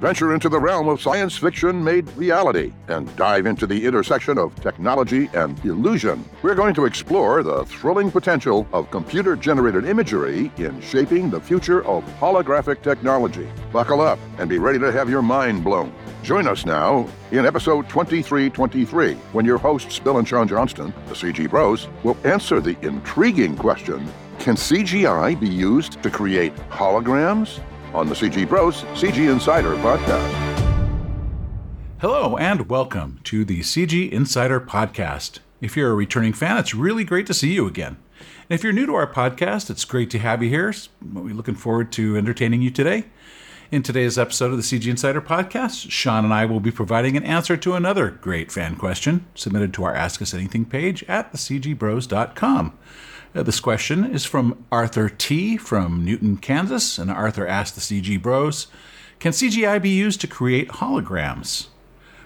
venture into the realm of science fiction made reality, and dive into the intersection of technology and illusion. We're going to explore the thrilling potential of computer generated imagery in shaping the future of holographic technology. Buckle up and be ready to have your mind blown. Join us now in episode 2323 when your hosts, Bill and Sean Johnston, the CG Bros, will answer the intriguing question Can CGI be used to create holograms? On the CG Bros CG Insider podcast. Hello, and welcome to the CG Insider podcast. If you're a returning fan, it's really great to see you again. And if you're new to our podcast, it's great to have you here. We're looking forward to entertaining you today. In today's episode of the CG Insider podcast, Sean and I will be providing an answer to another great fan question submitted to our Ask Us Anything page at thecgbros.com. Uh, this question is from Arthur T. from Newton, Kansas, and Arthur asked the CG Bros Can CGI be used to create holograms?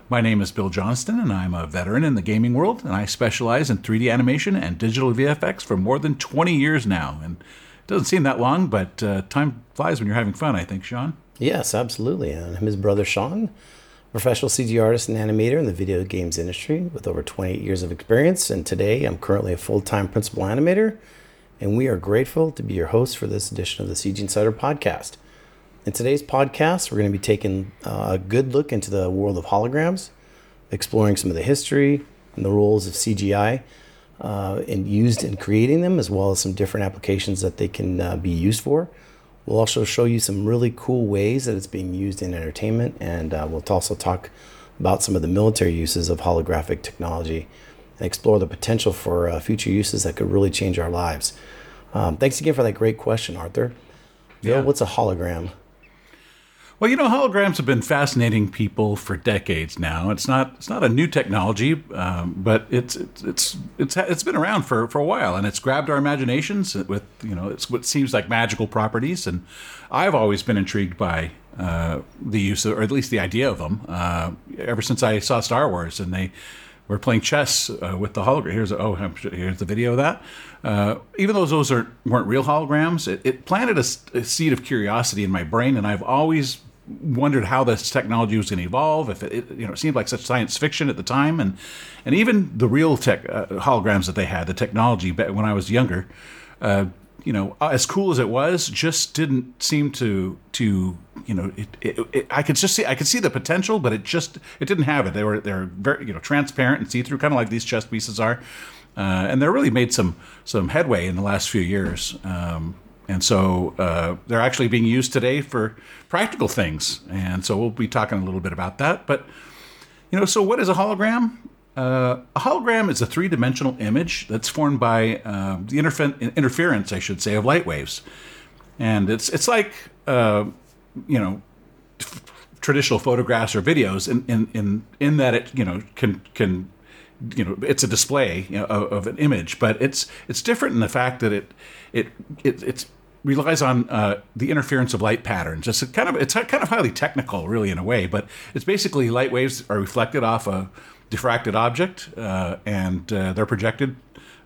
My name is Bill Johnston, and I'm a veteran in the gaming world, and I specialize in 3D animation and digital VFX for more than 20 years now. And it doesn't seem that long, but uh, time flies when you're having fun, I think, Sean. Yes, absolutely. And his brother Sean, professional CG artist and animator in the video games industry with over 28 years of experience. And today I'm currently a full time principal animator. And we are grateful to be your host for this edition of the CG Insider podcast. In today's podcast, we're going to be taking a good look into the world of holograms, exploring some of the history and the roles of CGI uh, and used in creating them, as well as some different applications that they can uh, be used for. We'll also show you some really cool ways that it's being used in entertainment, and uh, we'll also talk about some of the military uses of holographic technology and explore the potential for uh, future uses that could really change our lives. Um, thanks again for that great question, Arthur. Bill, yeah. what's a hologram? Well, you know, holograms have been fascinating people for decades now. It's not it's not a new technology, um, but it's it's it's it's it's been around for, for a while, and it's grabbed our imaginations with you know it's what seems like magical properties. And I've always been intrigued by uh, the use of, or at least the idea of them, uh, ever since I saw Star Wars, and they were playing chess uh, with the hologram. Here's a, oh here's the video of that. Uh, even though those are weren't real holograms, it, it planted a, a, seed of curiosity in my brain, and I've always wondered how this technology was going to evolve. If it, it, you know, it seemed like such science fiction at the time, and and even the real tech uh, holograms that they had, the technology when I was younger, uh, you know, as cool as it was, just didn't seem to to you know, it, it, it, I could just see I could see the potential, but it just it didn't have it. They were they're very you know transparent and see through, kind of like these chess pieces are. Uh, and they're really made some some headway in the last few years. Um, and so uh, they're actually being used today for practical things. And so we'll be talking a little bit about that. But, you know, so what is a hologram? Uh, a hologram is a three dimensional image that's formed by uh, the interfer- interference, I should say, of light waves. And it's, it's like, uh, you know, f- traditional photographs or videos in, in, in, in that it, you know, can, can you know it's a display you know, of, of, an image, but it's it's different in the fact that it it, it it's relies on uh, the interference of light patterns. It's kind of it's kind of highly technical, really, in a way. But it's basically light waves are reflected off a diffracted object, uh, and uh, they're projected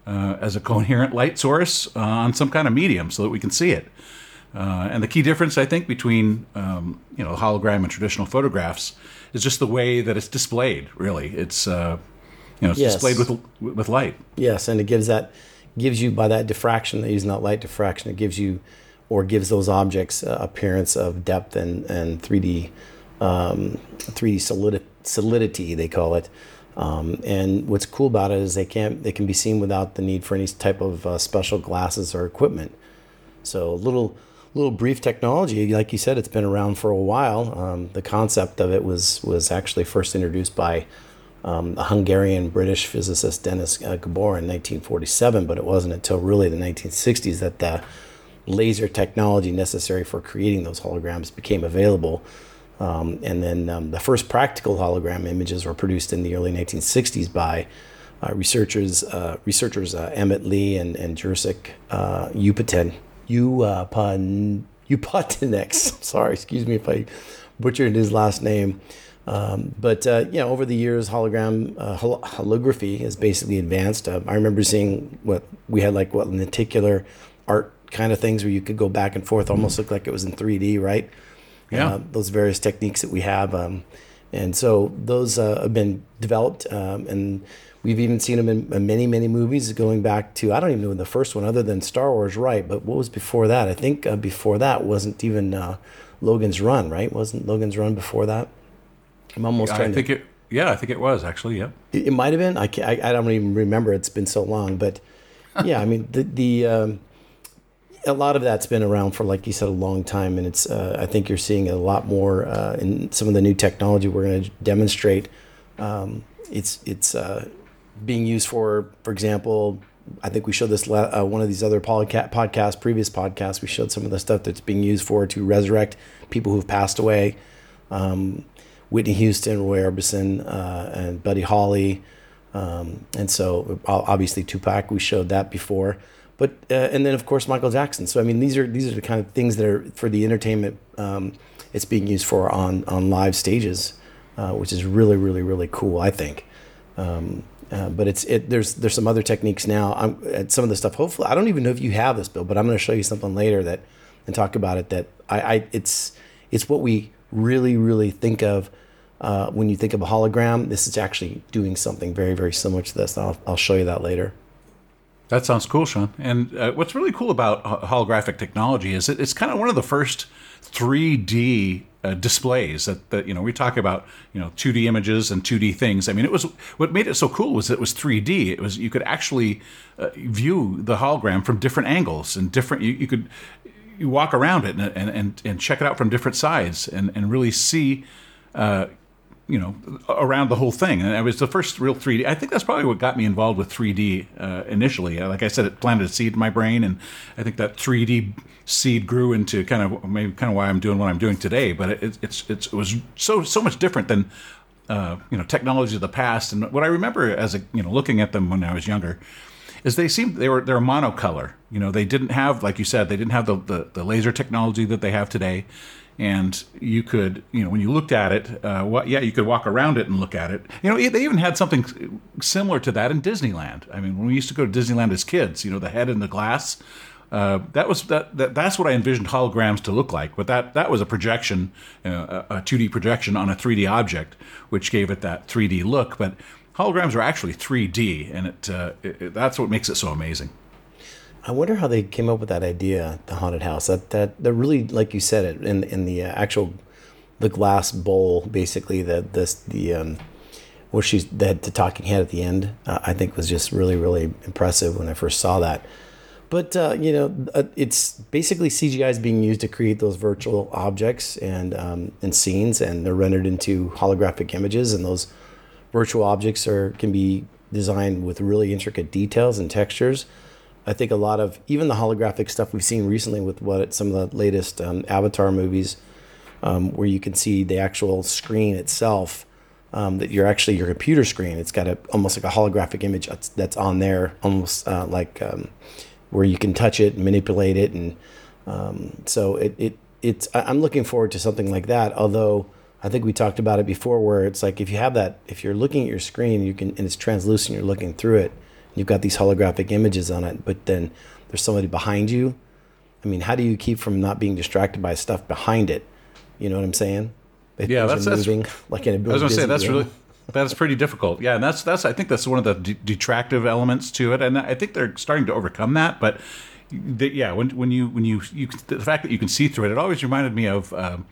uh, as a coherent light source uh, on some kind of medium, so that we can see it. Uh, and the key difference, I think, between um, you know hologram and traditional photographs is just the way that it's displayed. Really, it's you know it's yes. displayed with with light. Yes, and it gives that gives you by that diffraction, they using that light diffraction, it gives you or gives those objects uh, appearance of depth and, and 3D um, 3D solidity, solidity they call it. Um, and what's cool about it is they can they can be seen without the need for any type of uh, special glasses or equipment. So little little brief technology, like you said, it's been around for a while. Um, the concept of it was was actually first introduced by um, a Hungarian British physicist Dennis uh, Gabor in 1947, but it wasn't until really the 1960s that the laser technology necessary for creating those holograms became available. Um, and then um, the first practical hologram images were produced in the early 1960s by uh, researchers uh, researchers uh, Emmett Lee and, and Jurek uh, Upatinex. Sorry, excuse me if I butchered his last name. Um, but uh, you know, over the years, hologram uh, hol- holography has basically advanced. Uh, I remember seeing what we had like what lenticular art kind of things where you could go back and forth, almost look like it was in 3D, right? Yeah. uh, those various techniques that we have. Um, and so those uh, have been developed, um, and we've even seen them in, many, many movies going back to, I don't even know the first one other than Star Wars, right? But what was before that? I think uh, before that wasn't even uh, Logan's Run, right? Wasn't Logan's Run before that? I'm almost I trying think to. it. Yeah, I think it was actually. Yeah. It, it might have been. I, can't, I I don't even remember. It's been so long, but yeah, I mean the the um, a lot of that's been around for like you said a long time, and it's uh, I think you're seeing a lot more uh, in some of the new technology we're going to demonstrate. Um, it's it's uh, being used for, for example. I think we showed this uh, one of these other podca- podcasts, previous podcasts. We showed some of the stuff that's being used for to resurrect people who've passed away. Um, Whitney Houston, Roy Orbison, uh, and Buddy Holly, um, and so obviously Tupac. We showed that before, but uh, and then of course Michael Jackson. So I mean these are these are the kind of things that are for the entertainment. Um, it's being used for on on live stages, uh, which is really really really cool. I think. Um, uh, but it's it. There's there's some other techniques now. I'm at some of the stuff. Hopefully, I don't even know if you have this, Bill, but I'm going to show you something later that and talk about it. That I, I it's it's what we really really think of uh, when you think of a hologram. This is actually doing something very very similar to this. I'll I'll show you that later. That sounds cool, Sean. And uh, what's really cool about holographic technology is it, it's kind of one of the first 3D uh, displays that, that you know we talk about you know 2D images and 2D things. I mean, it was what made it so cool was it was 3D. It was you could actually uh, view the hologram from different angles and different. You, you could you walk around it and, and and and check it out from different sides and and really see. Uh, you know, around the whole thing. And it was the first real 3D. I think that's probably what got me involved with 3D uh, initially. Uh, Like I said, it planted a seed in my brain, and I think that 3D seed grew into kind of maybe kind of why I'm doing what I'm doing today. But it, it's, it's it was so so much different than uh, you know technology of the past. And what I remember as a you know looking at them when I was younger is they seemed they were they're monocolor. You know, they didn't have like you said they didn't have the the, the laser technology that they have today and you could you know when you looked at it uh, what yeah you could walk around it and look at it. You know they even had something similar to that in disneyland. I mean when we used to go to disneyland as kids you know the head in the glass uh, that was that, that that's what i envisioned holograms to look like. But that that was a projection uh, a 2d projection on a 3d object which gave it that 3d look. But holograms are actually 3d and it, uh, it that's what makes it so amazing I wonder how they came up with that idea, the haunted house. That that that really, like you said, it in in the uh, actual the glass bowl, basically the this the um, where she's the, the talking head at the end. Uh, I think was just really really impressive when I first saw that. But uh, you know, uh, it's basically CGI is being used to create those virtual objects and um, and scenes, and they're rendered into holographic images, and those virtual objects are can be designed with really intricate details and textures. I think a lot of even the holographic stuff we've seen recently with what some of the latest um, Avatar movies, um, where you can see the actual screen itself, um, that you're actually your computer screen. It's got a almost like a holographic image that's, that's on there, almost uh, like um, where you can touch it and manipulate it, and um, so it, it it's. I'm looking forward to something like that. Although I think we talked about it before, where it's like if you have that, if you're looking at your screen, you can and it's translucent, you're looking through it you've got these holographic images on it, but then there's somebody behind you. I mean, how do you keep from not being distracted by stuff behind it? You know what I'm saying? If Yeah, that's- that's- moving, like in a I was to say that's game. really that's pretty difficult. Yeah, and that's that's I think that's one of the de- detractive elements to it, and I think they're starting to overcome that. But the, yeah, when when you when you you the fact that you can see through it, it always reminded me of. Um,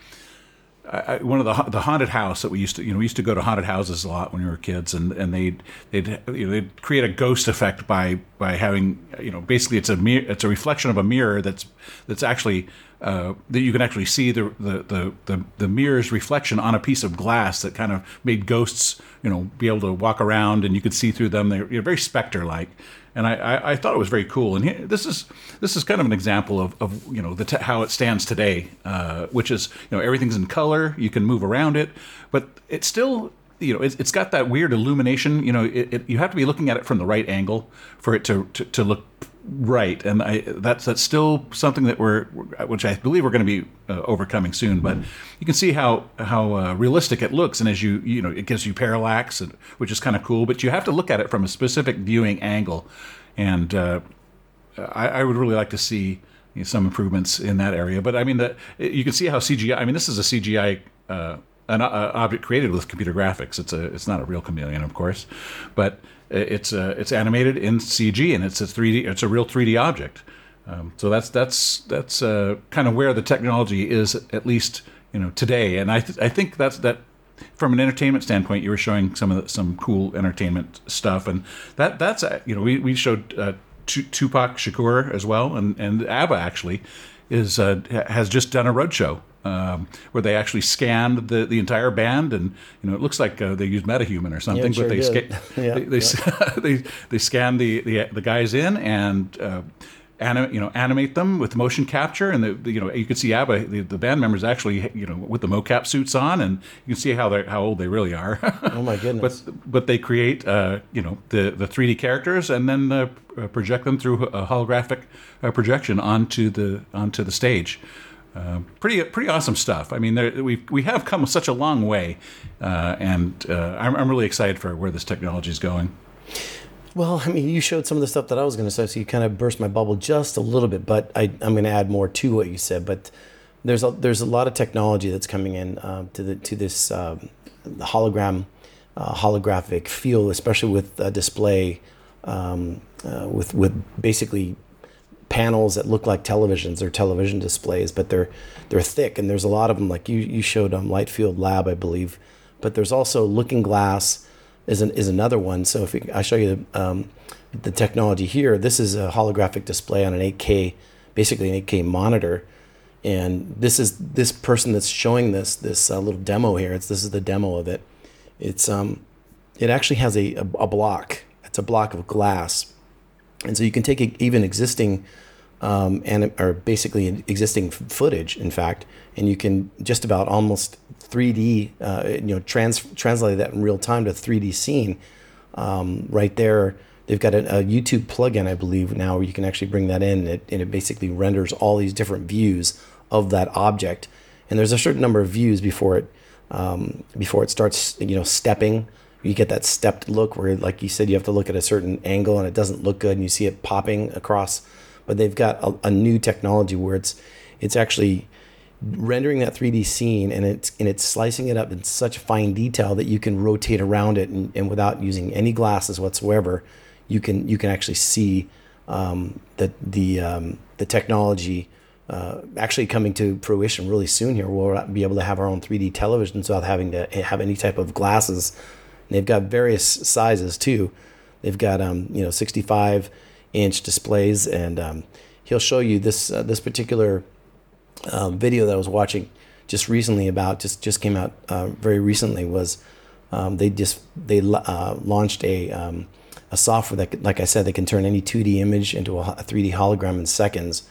I, one of the the haunted house that we used to you know we used to go to haunted houses a lot when we were kids and and they'd they'd you know, they'd create a ghost effect by by having you know basically it's a mirror it's a reflection of a mirror that's that's actually uh, that you can actually see the, the the, the the mirror's reflection on a piece of glass that kind of made ghosts you know be able to walk around and you could see through them. They're you know, very specter like and I, I, I thought it was very cool. And here, this is this is kind of an example of, of you know the t- how it stands today, uh, which is you know everything's in color. You can move around it, but it's still you know it's, it's got that weird illumination. You know, it, it, you have to be looking at it from the right angle for it to to, to look right. And I that's that's still something that we're which I believe we're going to be uh, overcoming soon. But you can see how how uh, realistic it looks, and as you you know it gives you parallax, and, which is kind of cool. But you have to look at it from a specific viewing angle, and uh, I, I would really like to see you know, some improvements in that area. But I mean, the, you can see how CGI. I mean, this is a CGI. Uh, an uh, object created with computer graphics. It's a it's not a real chameleon, of course, but it's uh, it's animated in CG and it's a 3D. It's a real 3D object. Um, so that's that's that's uh, kind of where the technology is, at least you know today. And I th- I think that's that from an entertainment standpoint, you were showing some of the, some cool entertainment stuff, and that that's uh, you know we we showed uh, Tupac Shakur as well, and and ABBA actually is uh, has just done a roadshow um, where they actually scanned the, the entire band, and you know it looks like uh, they used MetaHuman or something, yeah, but they, sca- yeah, they they, yeah. they, they scan the, the the guys in and uh, anim, you know, animate them with motion capture, and the, the you know you can see ABBA, the, the, band members actually you know with the mocap suits on, and you can see how they how old they really are. oh my goodness! but but they create uh, you know the the 3D characters and then uh, project them through a holographic uh, projection onto the onto the stage. Uh, pretty pretty awesome stuff. I mean, we we have come such a long way, uh, and uh, I'm, I'm really excited for where this technology is going. Well, I mean, you showed some of the stuff that I was going to say, so you kind of burst my bubble just a little bit. But I, am going to add more to what you said. But there's a, there's a lot of technology that's coming in uh, to the to this um, hologram, uh, holographic feel, especially with display, um, uh, with with basically panels that look like televisions. They're television displays, but they're they're thick, and there's a lot of them. Like you you showed um, Lightfield Lab, I believe. But there's also Looking Glass is an, is another one. So if I show you um, the technology here, this is a holographic display on an 8K, basically an 8K monitor. And this is this person that's showing this this uh, little demo here. It's this is the demo of it. It's um, it actually has a, a, a block. It's a block of glass, and so you can take even existing um, and or basically existing footage, in fact, and you can just about almost 3D, uh, you know, trans translate that in real time to 3D scene. Um, right there, they've got a, a, YouTube plugin, I believe, now where you can actually bring that in, and it, and it basically renders all these different views of that object. And there's a certain number of views before it um, before it starts, you know, stepping. You get that stepped look where, like you said, you have to look at a certain angle and it doesn't look good, and you see it popping across. But they've got a, a new technology where it's it's actually rendering that 3D scene and it's and it's slicing it up in such fine detail that you can rotate around it and, and without using any glasses whatsoever, you can you can actually see um, that the um, the technology uh, actually coming to fruition really soon. Here, we'll be able to have our own 3D televisions without having to have any type of glasses. They've got various sizes too. They've got um, you know 65 inch displays, and um, he'll show you this uh, this particular um, video that I was watching just recently about just just came out uh, very recently was um, they just they uh, launched a um, a software that like I said they can turn any 2D image into a 3D hologram in seconds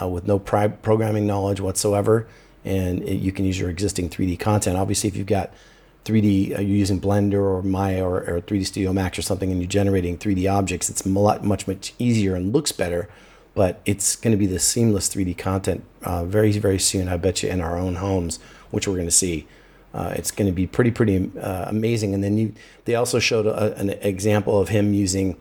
uh, with no pri- programming knowledge whatsoever and it, you can use your existing 3D content obviously if you've got 3D uh, you're using Blender or Maya or, or 3D Studio Max or something and you're generating 3D objects it's a lot much much easier and looks better but it's going to be the seamless 3D content uh, very, very soon, I bet you, in our own homes, which we're going to see. Uh, it's going to be pretty, pretty uh, amazing. And then you, they also showed a, an example of him using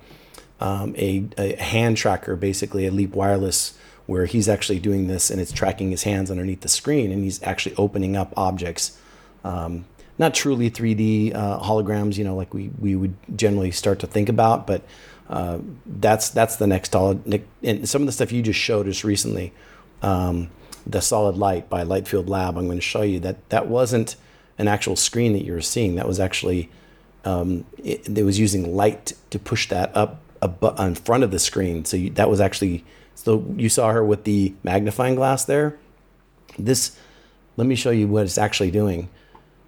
um, a, a, hand tracker, basically a Leap Wireless, where he's actually doing this and it's tracking his hands underneath the screen and he's actually opening up objects. Um, not truly 3D uh, holograms, you know, like we, we would generally start to think about, but uh, that's that's the next solid. And some of the stuff you just showed us recently, um, the solid light by Lightfield Lab. I'm going to show you that that wasn't an actual screen that you were seeing. That was actually um, it, it, was using light to push that up, up in front of the screen. So you, that was actually so you saw her with the magnifying glass there. This let me show you what it's actually doing.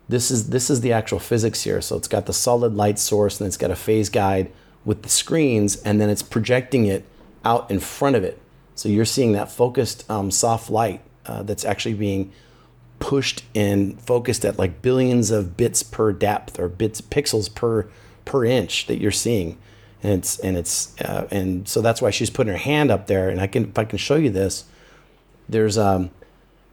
This is this is the actual physics here. So it's got the solid light source and it's got a phase guide with the screens and then it's projecting it out in front of it. So you're seeing that focused um, soft light uh, that's actually being pushed and focused at like billions of bits per depth or bits pixels per per inch that you're seeing and it's and it's uh, and so that's why she's putting her hand up there and I can if I can show you this there's um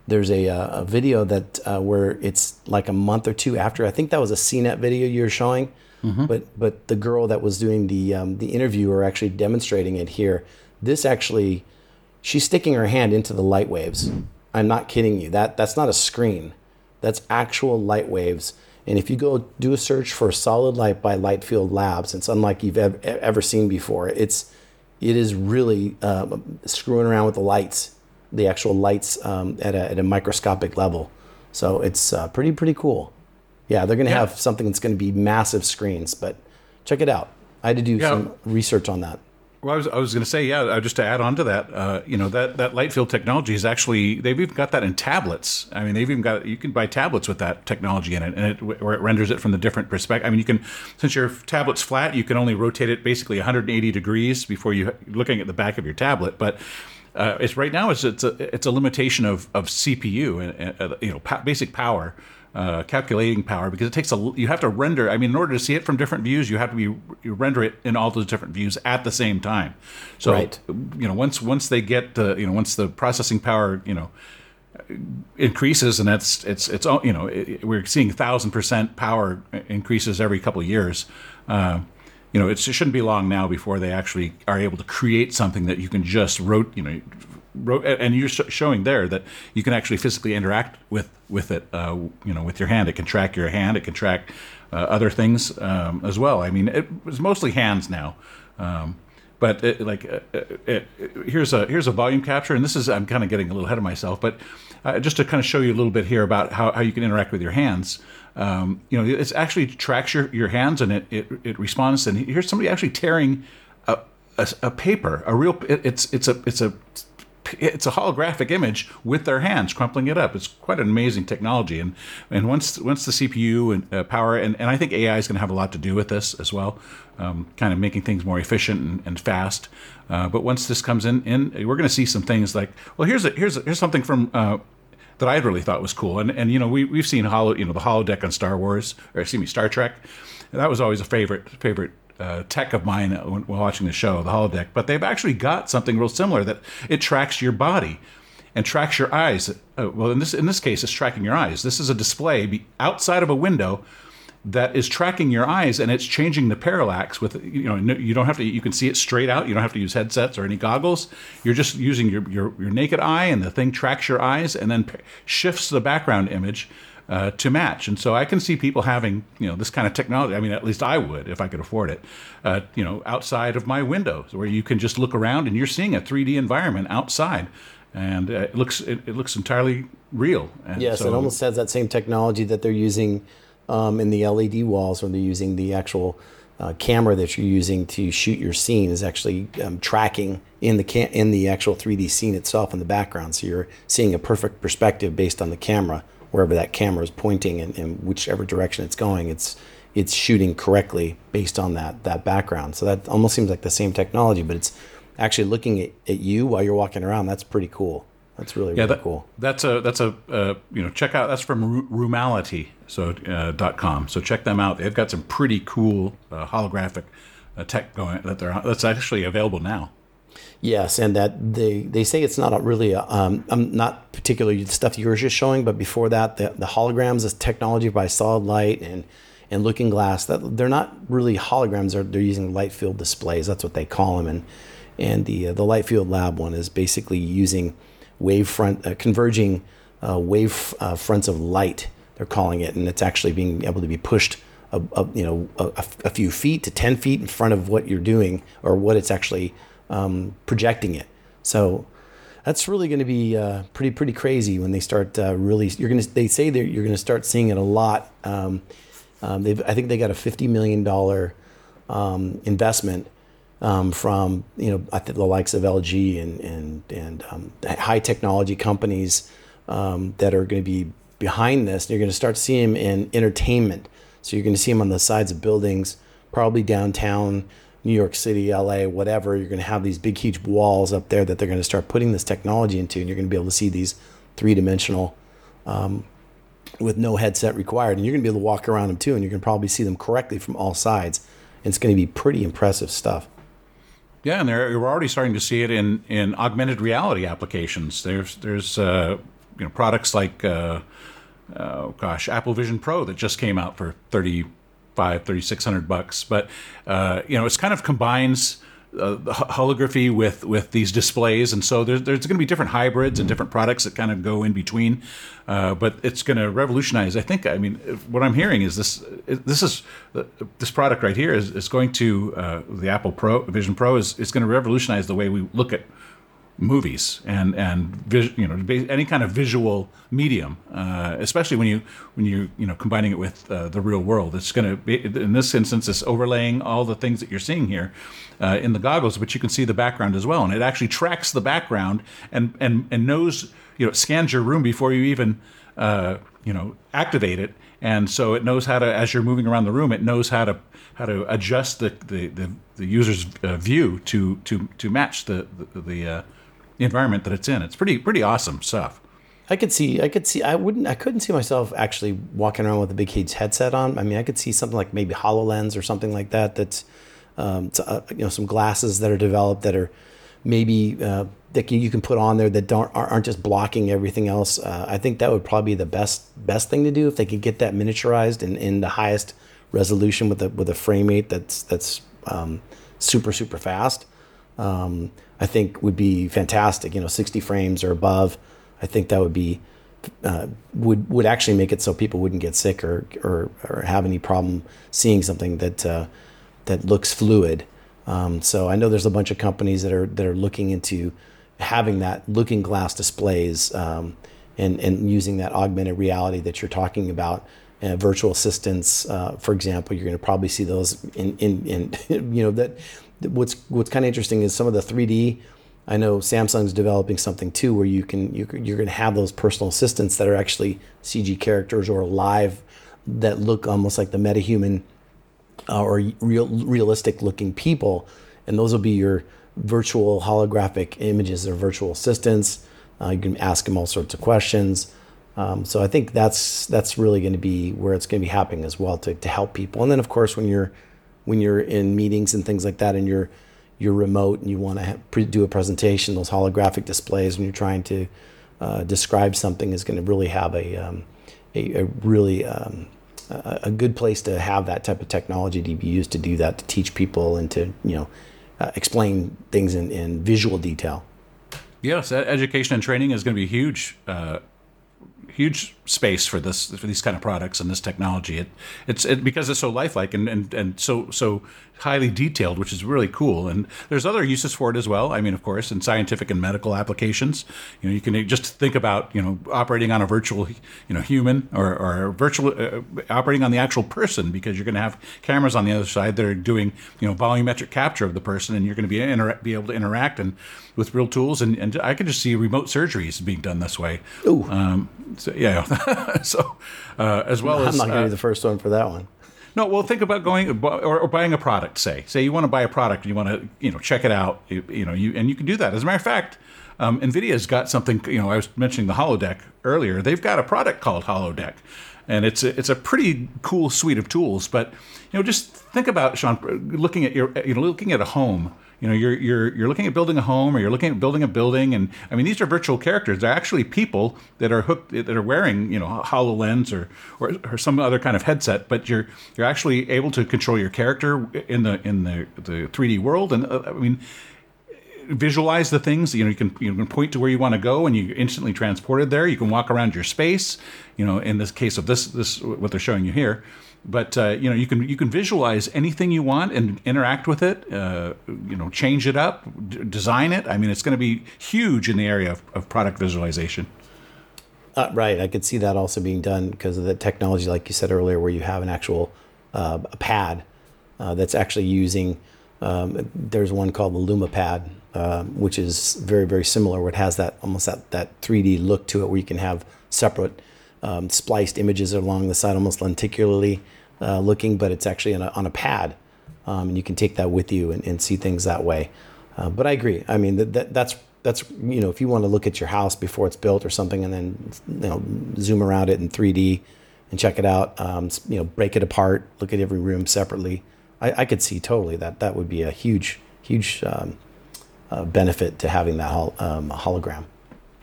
there's a, uh, a video that uh, where it's like a month or two after I think that was a CNET video you're showing Mm-hmm. But but the girl that was doing the um, the interview are actually demonstrating it here. This actually she's sticking her hand into the light waves. I'm not kidding you. That that's not a screen. That's actual light waves. And if you go do a search for solid light by Lightfield Labs, it's unlike you've ever, ever seen before. It's it is really uh, screwing around with the lights, the actual lights um, at, a, at a microscopic level. So it's uh, pretty pretty cool. Yeah, they're going to Yeah. have something that's going to be massive screens, but check it out. I had to do Yeah. some research on that. Well, I was, I was going to say, yeah, uh, just to add on to that, uh, you know, that, that light field technology is actually, they've even got that in tablets. I mean, they've even got, you can buy tablets with that technology in it, and it, where it renders it from the different perspective. I mean, you can, since your tablet's flat, you can only rotate it basically 180 degrees before you, looking at the back of your tablet. But uh, it's right now, it's, it's, a, it's a limitation of, of CPU and, uh, you know, pa- basic power uh, calculating power because it takes a you have to render i mean in order to see it from different views you have to be you render it in all those different views at the same time so Right. you know once once they get the you know once the processing power you know increases and that's it's it's you know it, we're seeing thousand percent power increases every couple of years uh, you know it shouldn't be long now before they actually are able to create something that you can just wrote you know wrote and you're showing there that you can actually physically interact with with it uh, you know with your hand. It can track your hand. It can track uh, other things um, as well. I mean it was mostly hands now. Um, but it, like uh, uh, it, here's a here's a volume capture and this is i'm kind of getting a little ahead of myself but uh, just to kind of show you a little bit here about how, how you can interact with your hands um, you know it actually tracks your, your hands and it, it, it responds and here's somebody actually tearing a, a, a paper a real it, it's it's a it's a it's a holographic image with their hands crumpling it up. It's quite an amazing technology, and and once once the CPU and uh, power and, and I think AI is going to have a lot to do with this as well, um, kind of making things more efficient and, and fast. Uh, but once this comes in, in we're going to see some things like well, here's a, here's a, here's something from. Uh, that I really thought was cool, and and you know we we've seen hollow you know the holodeck on Star Wars or excuse me Star Trek, that was always a favorite favorite uh, tech of mine when, while watching the show, the holodeck. But they've actually got something real similar that it tracks your body and tracks your eyes. Uh, well, in this in this case, it's tracking your eyes. This is a display outside of a window that is tracking your eyes and it's changing the parallax with you know you don't have to you can see it straight out. You don't have to use headsets or any goggles. You're just using your your, your naked eye and the thing tracks your eyes and then shifts the background image uh, to match. And so i can see people having you know this kind of technology. I mean at least i would if i could afford it uh, you know outside of my windows where you can just look around and you're seeing a 3d environment outside. And uh, it looks it, it looks entirely real. And Yes, so- it almost has that same technology that they're using um, in the LED walls, when they're using the actual uh, camera that you're using to shoot your scene, is actually um, tracking in the in the actual 3D scene itself in the background. So you're seeing a perfect perspective based on the camera, wherever that camera is pointing and, and whichever direction it's going. It's it's shooting correctly based on that that background. So that almost seems like the same technology, but it's actually looking at, at you while you're walking around. That's pretty cool. That's really Yeah, really that, cool. that's a that's a uh, you know check out that's from Ru- Rumality so uh, dot com. So check them out. They've got some pretty cool uh, holographic uh, tech going that they're that's actually available now. Yes, and that they they say it's not really um, um not particularly the stuff you were just showing, but before that the, the holograms is technology by Solid Light and and Looking Glass that they're not really holograms. They're they're using light field displays. That's what they call them. And and the uh, the Light Field Lab one is basically using wave front uh, converging uh, wave uh, fronts of light. They're calling it, and it's actually being able to be pushed. A, a, you know, a, a few feet to ten feet in front of what you're doing, or what it's actually um, projecting it. So that's really going to be uh, pretty pretty crazy when they start uh, really. You're going to they say that you're going to start seeing it a lot. Um, um, I think they got a fifty million dollar um, investment um, from you know the likes of LG and and and um, high technology companies um, that are going to be behind this. You're going to start seeing them in entertainment. So you're going to see them on the sides of buildings, probably downtown New York City, LA, whatever. You're going to have these big, huge walls up there that they're going to start putting this technology into, and you're going to be able to see these three dimensional um, with no headset required. And you're going to be able to walk around them too, and you can probably see them correctly from all sides. And it's going to be pretty impressive stuff. Yeah, and they're, we're already starting to see it in, in augmented reality applications. There's there's uh, you know products like uh, uh, gosh Apple Vision Pro that just came out for 35 3600 bucks but uh, you know it's kind of combines uh, holography with with these displays, and so there's there's going to be different hybrids and different products that kind of go in between. Uh, but it's going to revolutionize. I think. I mean, what I'm hearing is this. This is this product right here is, is going to uh, the Apple Pro Vision Pro is is going to revolutionize the way we look at movies and and you know any kind of visual medium, uh, especially when you when you you know combining it with uh, the real world. It's going to be in this instance, it's overlaying all the things that you're seeing here uh, in the goggles, but you can see the background as well, and it actually tracks the background and and and knows you know scans your room before you even uh, you know activate it, and so it knows how to as you're moving around the room, it knows how to how to adjust the the, the, the user's uh, view to to to match the the, the uh, the environment that it's in. It's pretty pretty awesome stuff. I could see, I could see, I wouldn't, I couldn't see myself actually walking around with a big cage headset on. I mean, I could see something like maybe Hololens or something like that. That's, um, uh, you know, some glasses that are developed that are maybe uh, that you can put on there that don't aren't just blocking everything else. Uh, I think that would probably be the best best thing to do if they could get that miniaturized and in the highest resolution with a with a frame rate that's that's um, super super fast. Um, I think would be fantastic. You know, 60 frames or above. I think that would be uh, would would actually make it so people wouldn't get sick or or, or have any problem seeing something that uh, that looks fluid. Um, so I know there's a bunch of companies that are that are looking into having that looking glass displays um, and and using that augmented reality that you're talking about. Uh, virtual assistants, uh, for example, you're going to probably see those in, in, in you know that what's what's kind of interesting is some of the 3D. I know Samsung's developing something too, where you can you, you're going to have those personal assistants that are actually CG characters or live that look almost like the metahuman uh, or real realistic looking people, and those will be your virtual holographic images or virtual assistants. Uh, you can ask them all sorts of questions. Um, so I think that's that's really going to be where it's going to be happening as well to, to help people. And then of course when you're when you're in meetings and things like that, and you're you're remote and you want to do a presentation, those holographic displays when you're trying to uh, describe something is going to really have a um, a, a, really um, a, a, good place to have that type of technology to be used to do that to teach people and to you know uh, explain things in, in visual detail. Yes, education and training is going to be huge. Uh, huge space for this for these kind of products and this technology. It it's it, because it's so lifelike and, and and so so highly detailed, which is really cool. And there's other uses for it as well. I mean, of course, in scientific and medical applications, you know, you can just think about you know operating on a virtual you know human or or virtual uh, operating on the actual person because you're going to have cameras on the other side that are doing you know volumetric capture of the person, and you're going to be inter- be able to interact and with real tools. And, and I can just see remote surgeries being done this way. Ooh. Um, so, yeah. so uh, as well I'm as not going to uh, be the first one for that one. No, well, think about going or, or, buying a product. Say, say you want to buy a product and you want to, you know, check it out. You, you know, you and you can do that. As a matter of fact, um, Nvidia's got something. You know, I was mentioning the Holodeck earlier. They've got a product called Holodeck, and it's a, it's a pretty cool suite of tools. But you know, just think about Sean looking at your, you know, looking at a home you know you're you're you're looking at building a home or you're looking at building a building and i mean these are virtual characters they're actually people that are hooked that are wearing you know hololens or, or or some other kind of headset but you're you're actually able to control your character in the in the the 3d world and uh, i mean visualize the things you know you can you can point to where you want to go and you instantly transported there. You can walk around your space you know in this case of this this what they're showing you here. But uh, you know you can you can visualize anything you want and interact with it uh, you know change it up d- design it. I mean it's going to be huge in the area of, of product visualization. Uh, right. I could see that also being done because of the technology like you said earlier where you have an actual uh, a pad uh, that's actually using um, there's one called the lumapad um, which is very very similar where it has that almost that, that 3d look to it where you can have separate um, spliced images along the side, almost lenticularly uh, looking, but it's actually on a, on a pad. Um, and you can take that with you and, and see things that way. Uh, but I agree. I mean, that, that, that's that's you know, if you want to look at your house before it's built or something, and then you know, zoom around it in 3D and check it out. Um, you know, break it apart, look at every room separately. I, I could see totally that that would be a huge, huge um, uh, benefit to having that hol- um, hologram.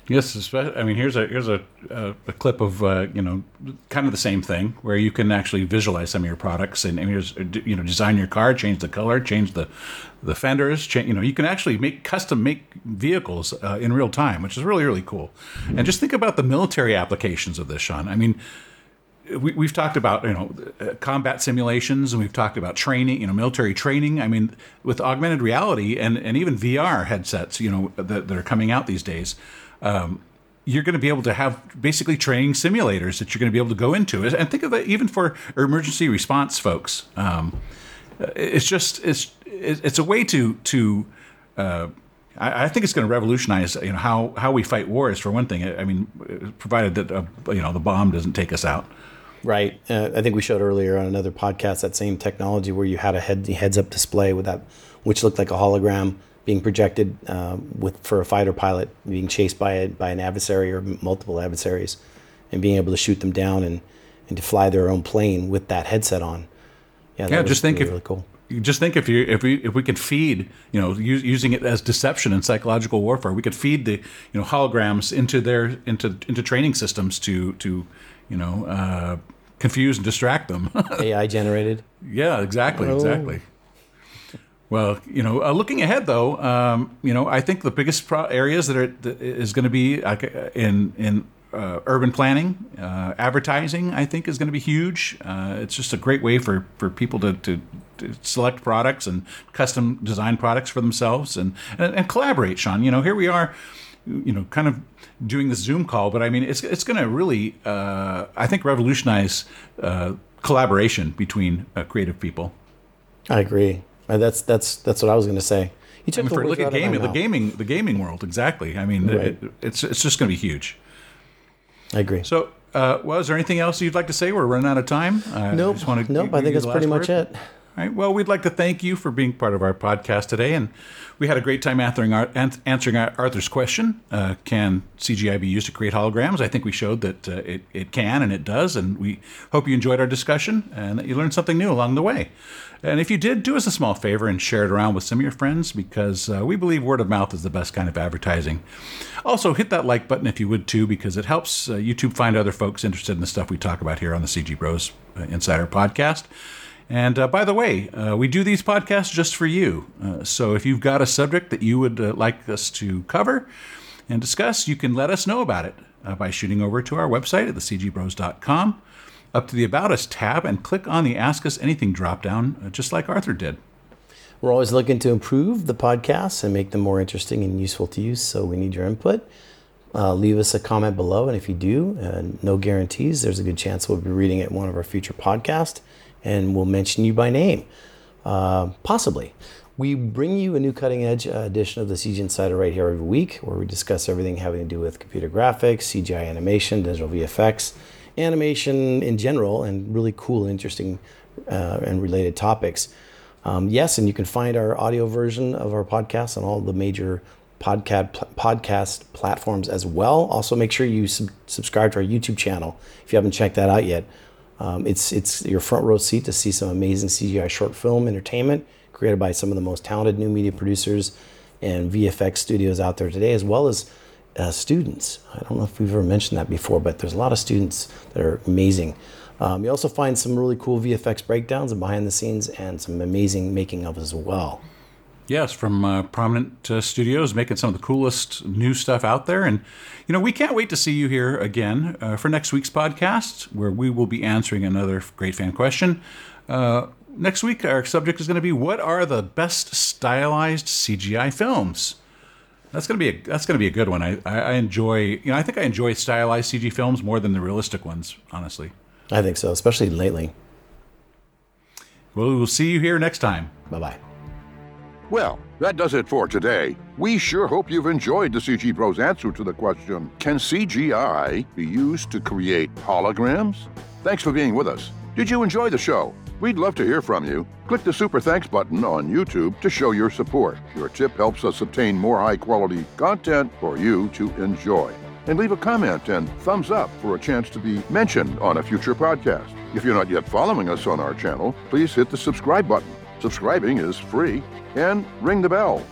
Yes, especially, I mean, here's a here's a, a, a clip of uh, you know kind of the same thing where you can actually visualize some of your products and, and here's you know design your car, change the color, change the the fenders, change, you know you can actually make custom make vehicles uh, in real time, which is really really cool. And just think about the military applications of this, Sean. I mean. We, we've talked about you know combat simulations and we've talked about training you know military training i mean with augmented reality and, and even vr headsets you know that, that are coming out these days um, you're going to be able to have basically training simulators that you're going to be able to go into. And think of it even for emergency response folks. Um, it's just it's it's a way to to uh, I, think it's going to revolutionize you know how how we fight wars for one thing. I mean, provided that uh, you know the bomb doesn't take us out. Right. Uh, I think we showed earlier on another podcast that same technology where you had a head heads up display with that, which looked like a hologram being projected uh, with for a fighter pilot being chased by a, by an adversary or multiple adversaries, and being able to shoot them down and, and to fly their own plane with that headset on. Yeah, yeah just think really, if really cool. Just think if you if we if we could feed you know using it as deception and psychological warfare, we could feed the you know holograms into their into into training systems to to you know uh, confuse and distract them. AI generated. Yeah, exactly, oh. exactly. Well, you know, uh, looking ahead though, um, you know, I think the biggest pro- areas that are that is going to be uh, in in uh, urban planning, uh, advertising. I think is going to be huge. Uh, it's just a great way for for people to, to, to select products and custom design products for themselves and, and, and collaborate. Sean, you know, here we are, you know, kind of doing this Zoom call, but I mean, it's it's going to really, uh, I think, revolutionize collaboration between creative people. I agree. Uh, that's that's that's what I was going to say. You took I mean, for, look at gaming, the gaming, the gaming world. Exactly. I mean, right. it, it's it's just going to be huge. I agree. So, uh, well, is there anything else you'd like to say? We're running out of time. Uh, nope. nope. I think that's pretty much it. All right. Well, we'd like to thank you for being part of our podcast today, and we had a great time answering, Arthur's question: uh, Can CGI be used to create holograms? I think we showed that uh, it, it can and it does, and we hope you enjoyed our discussion and that you learned something new along the way. And if you did, do us a small favor and share it around with some of your friends because uh, we believe word of mouth is the best kind of advertising. Also, hit that like button if you would too, because it helps uh, YouTube find other folks interested in the stuff we talk about here on the CG Bros uh, Insider podcast. And uh, by the way, uh, we do these podcasts just for you. Uh, so if you've got a subject that you would like us to cover and discuss, you can let us know about it by shooting over to our website at thecgbros.com up to the About Us tab and click on the Ask Us Anything drop down, uh, just like Arthur did. We're always looking to improve the podcasts and make them more interesting and useful to you, so we need your input. Uh, leave us a comment below, and if you do, uh, no guarantees, there's a good chance we'll be reading it in one of our future podcasts, and we'll mention you by name, uh, possibly. We bring you a new cutting edge uh, edition of the CG Insider right here every week, where we discuss everything having to do with computer graphics, CGI animation, digital VFX, animation in general and really cool, interesting, uh, and related topics. Um, yes, and you can find our audio version of our podcast on all the major podcast podcast platforms as well. Also, make sure you sub- subscribe to our YouTube channel if you haven't checked that out yet. Um, it's it's your front row seat to see some amazing CGI short film entertainment created by some of the most talented new media producers and VFX studios out there today, as well as uh, students. I don't know if we've ever mentioned that before, but there's a lot of students that are amazing. Um, you also find some really cool VFX breakdowns and behind the scenes and some amazing making of as well. Yes, from uh, prominent uh, studios making some of the coolest new stuff out there. And, you know, we can't wait to see you here again uh, for next week's podcast, where we will be answering another great fan question. Uh, next week, our subject is going to be what are the best stylized CGI films? That's gonna be a, that's gonna be a good one. I, I enjoy you know I think I enjoy stylized CG films more than the realistic ones. Honestly, I think so, especially lately. Well, we'll see you here next time. Bye bye. Well, that does it for today. We sure hope you've enjoyed the CG Bros answer to the question Can CGI be used to create holograms? Thanks for being with us. Did you enjoy the show? We'd love to hear from you. Click the Super Thanks button on YouTube to show your support. Your tip helps us obtain more high quality content for you to enjoy. And leave a comment and thumbs up for a chance to be mentioned on a future podcast. If you're not yet following us on our channel, please hit the subscribe button. Subscribing is free and ring the bell.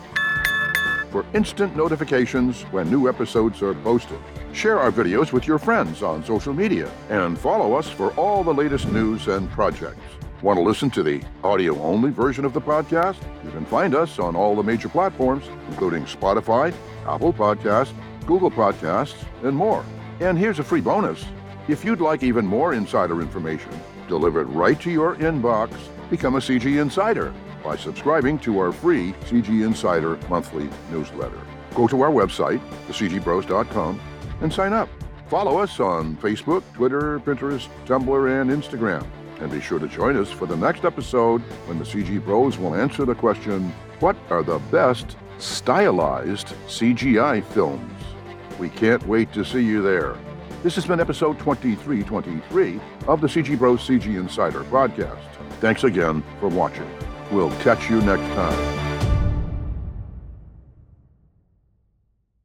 for instant notifications when new episodes are posted. Share our videos with your friends on social media and follow us for all the latest news and projects. Want to listen to the audio only version of the podcast? You can find us on all the major platforms, including Spotify, Apple Podcasts, Google Podcasts, and more. And here's a free bonus. If you'd like even more insider information delivered right to your inbox, become a CG Insider by subscribing to our free CG Insider monthly newsletter. Go to our website, thecgbros.com, and sign up. Follow us on Facebook, Twitter, Pinterest, Tumblr, and Instagram. And be sure to join us for the next episode when the CG Bros will answer the question What are the best stylized CGI films? We can't wait to see you there. This has been episode 2323 of the CG Bros CG Insider podcast. Thanks again for watching. We'll catch you next time.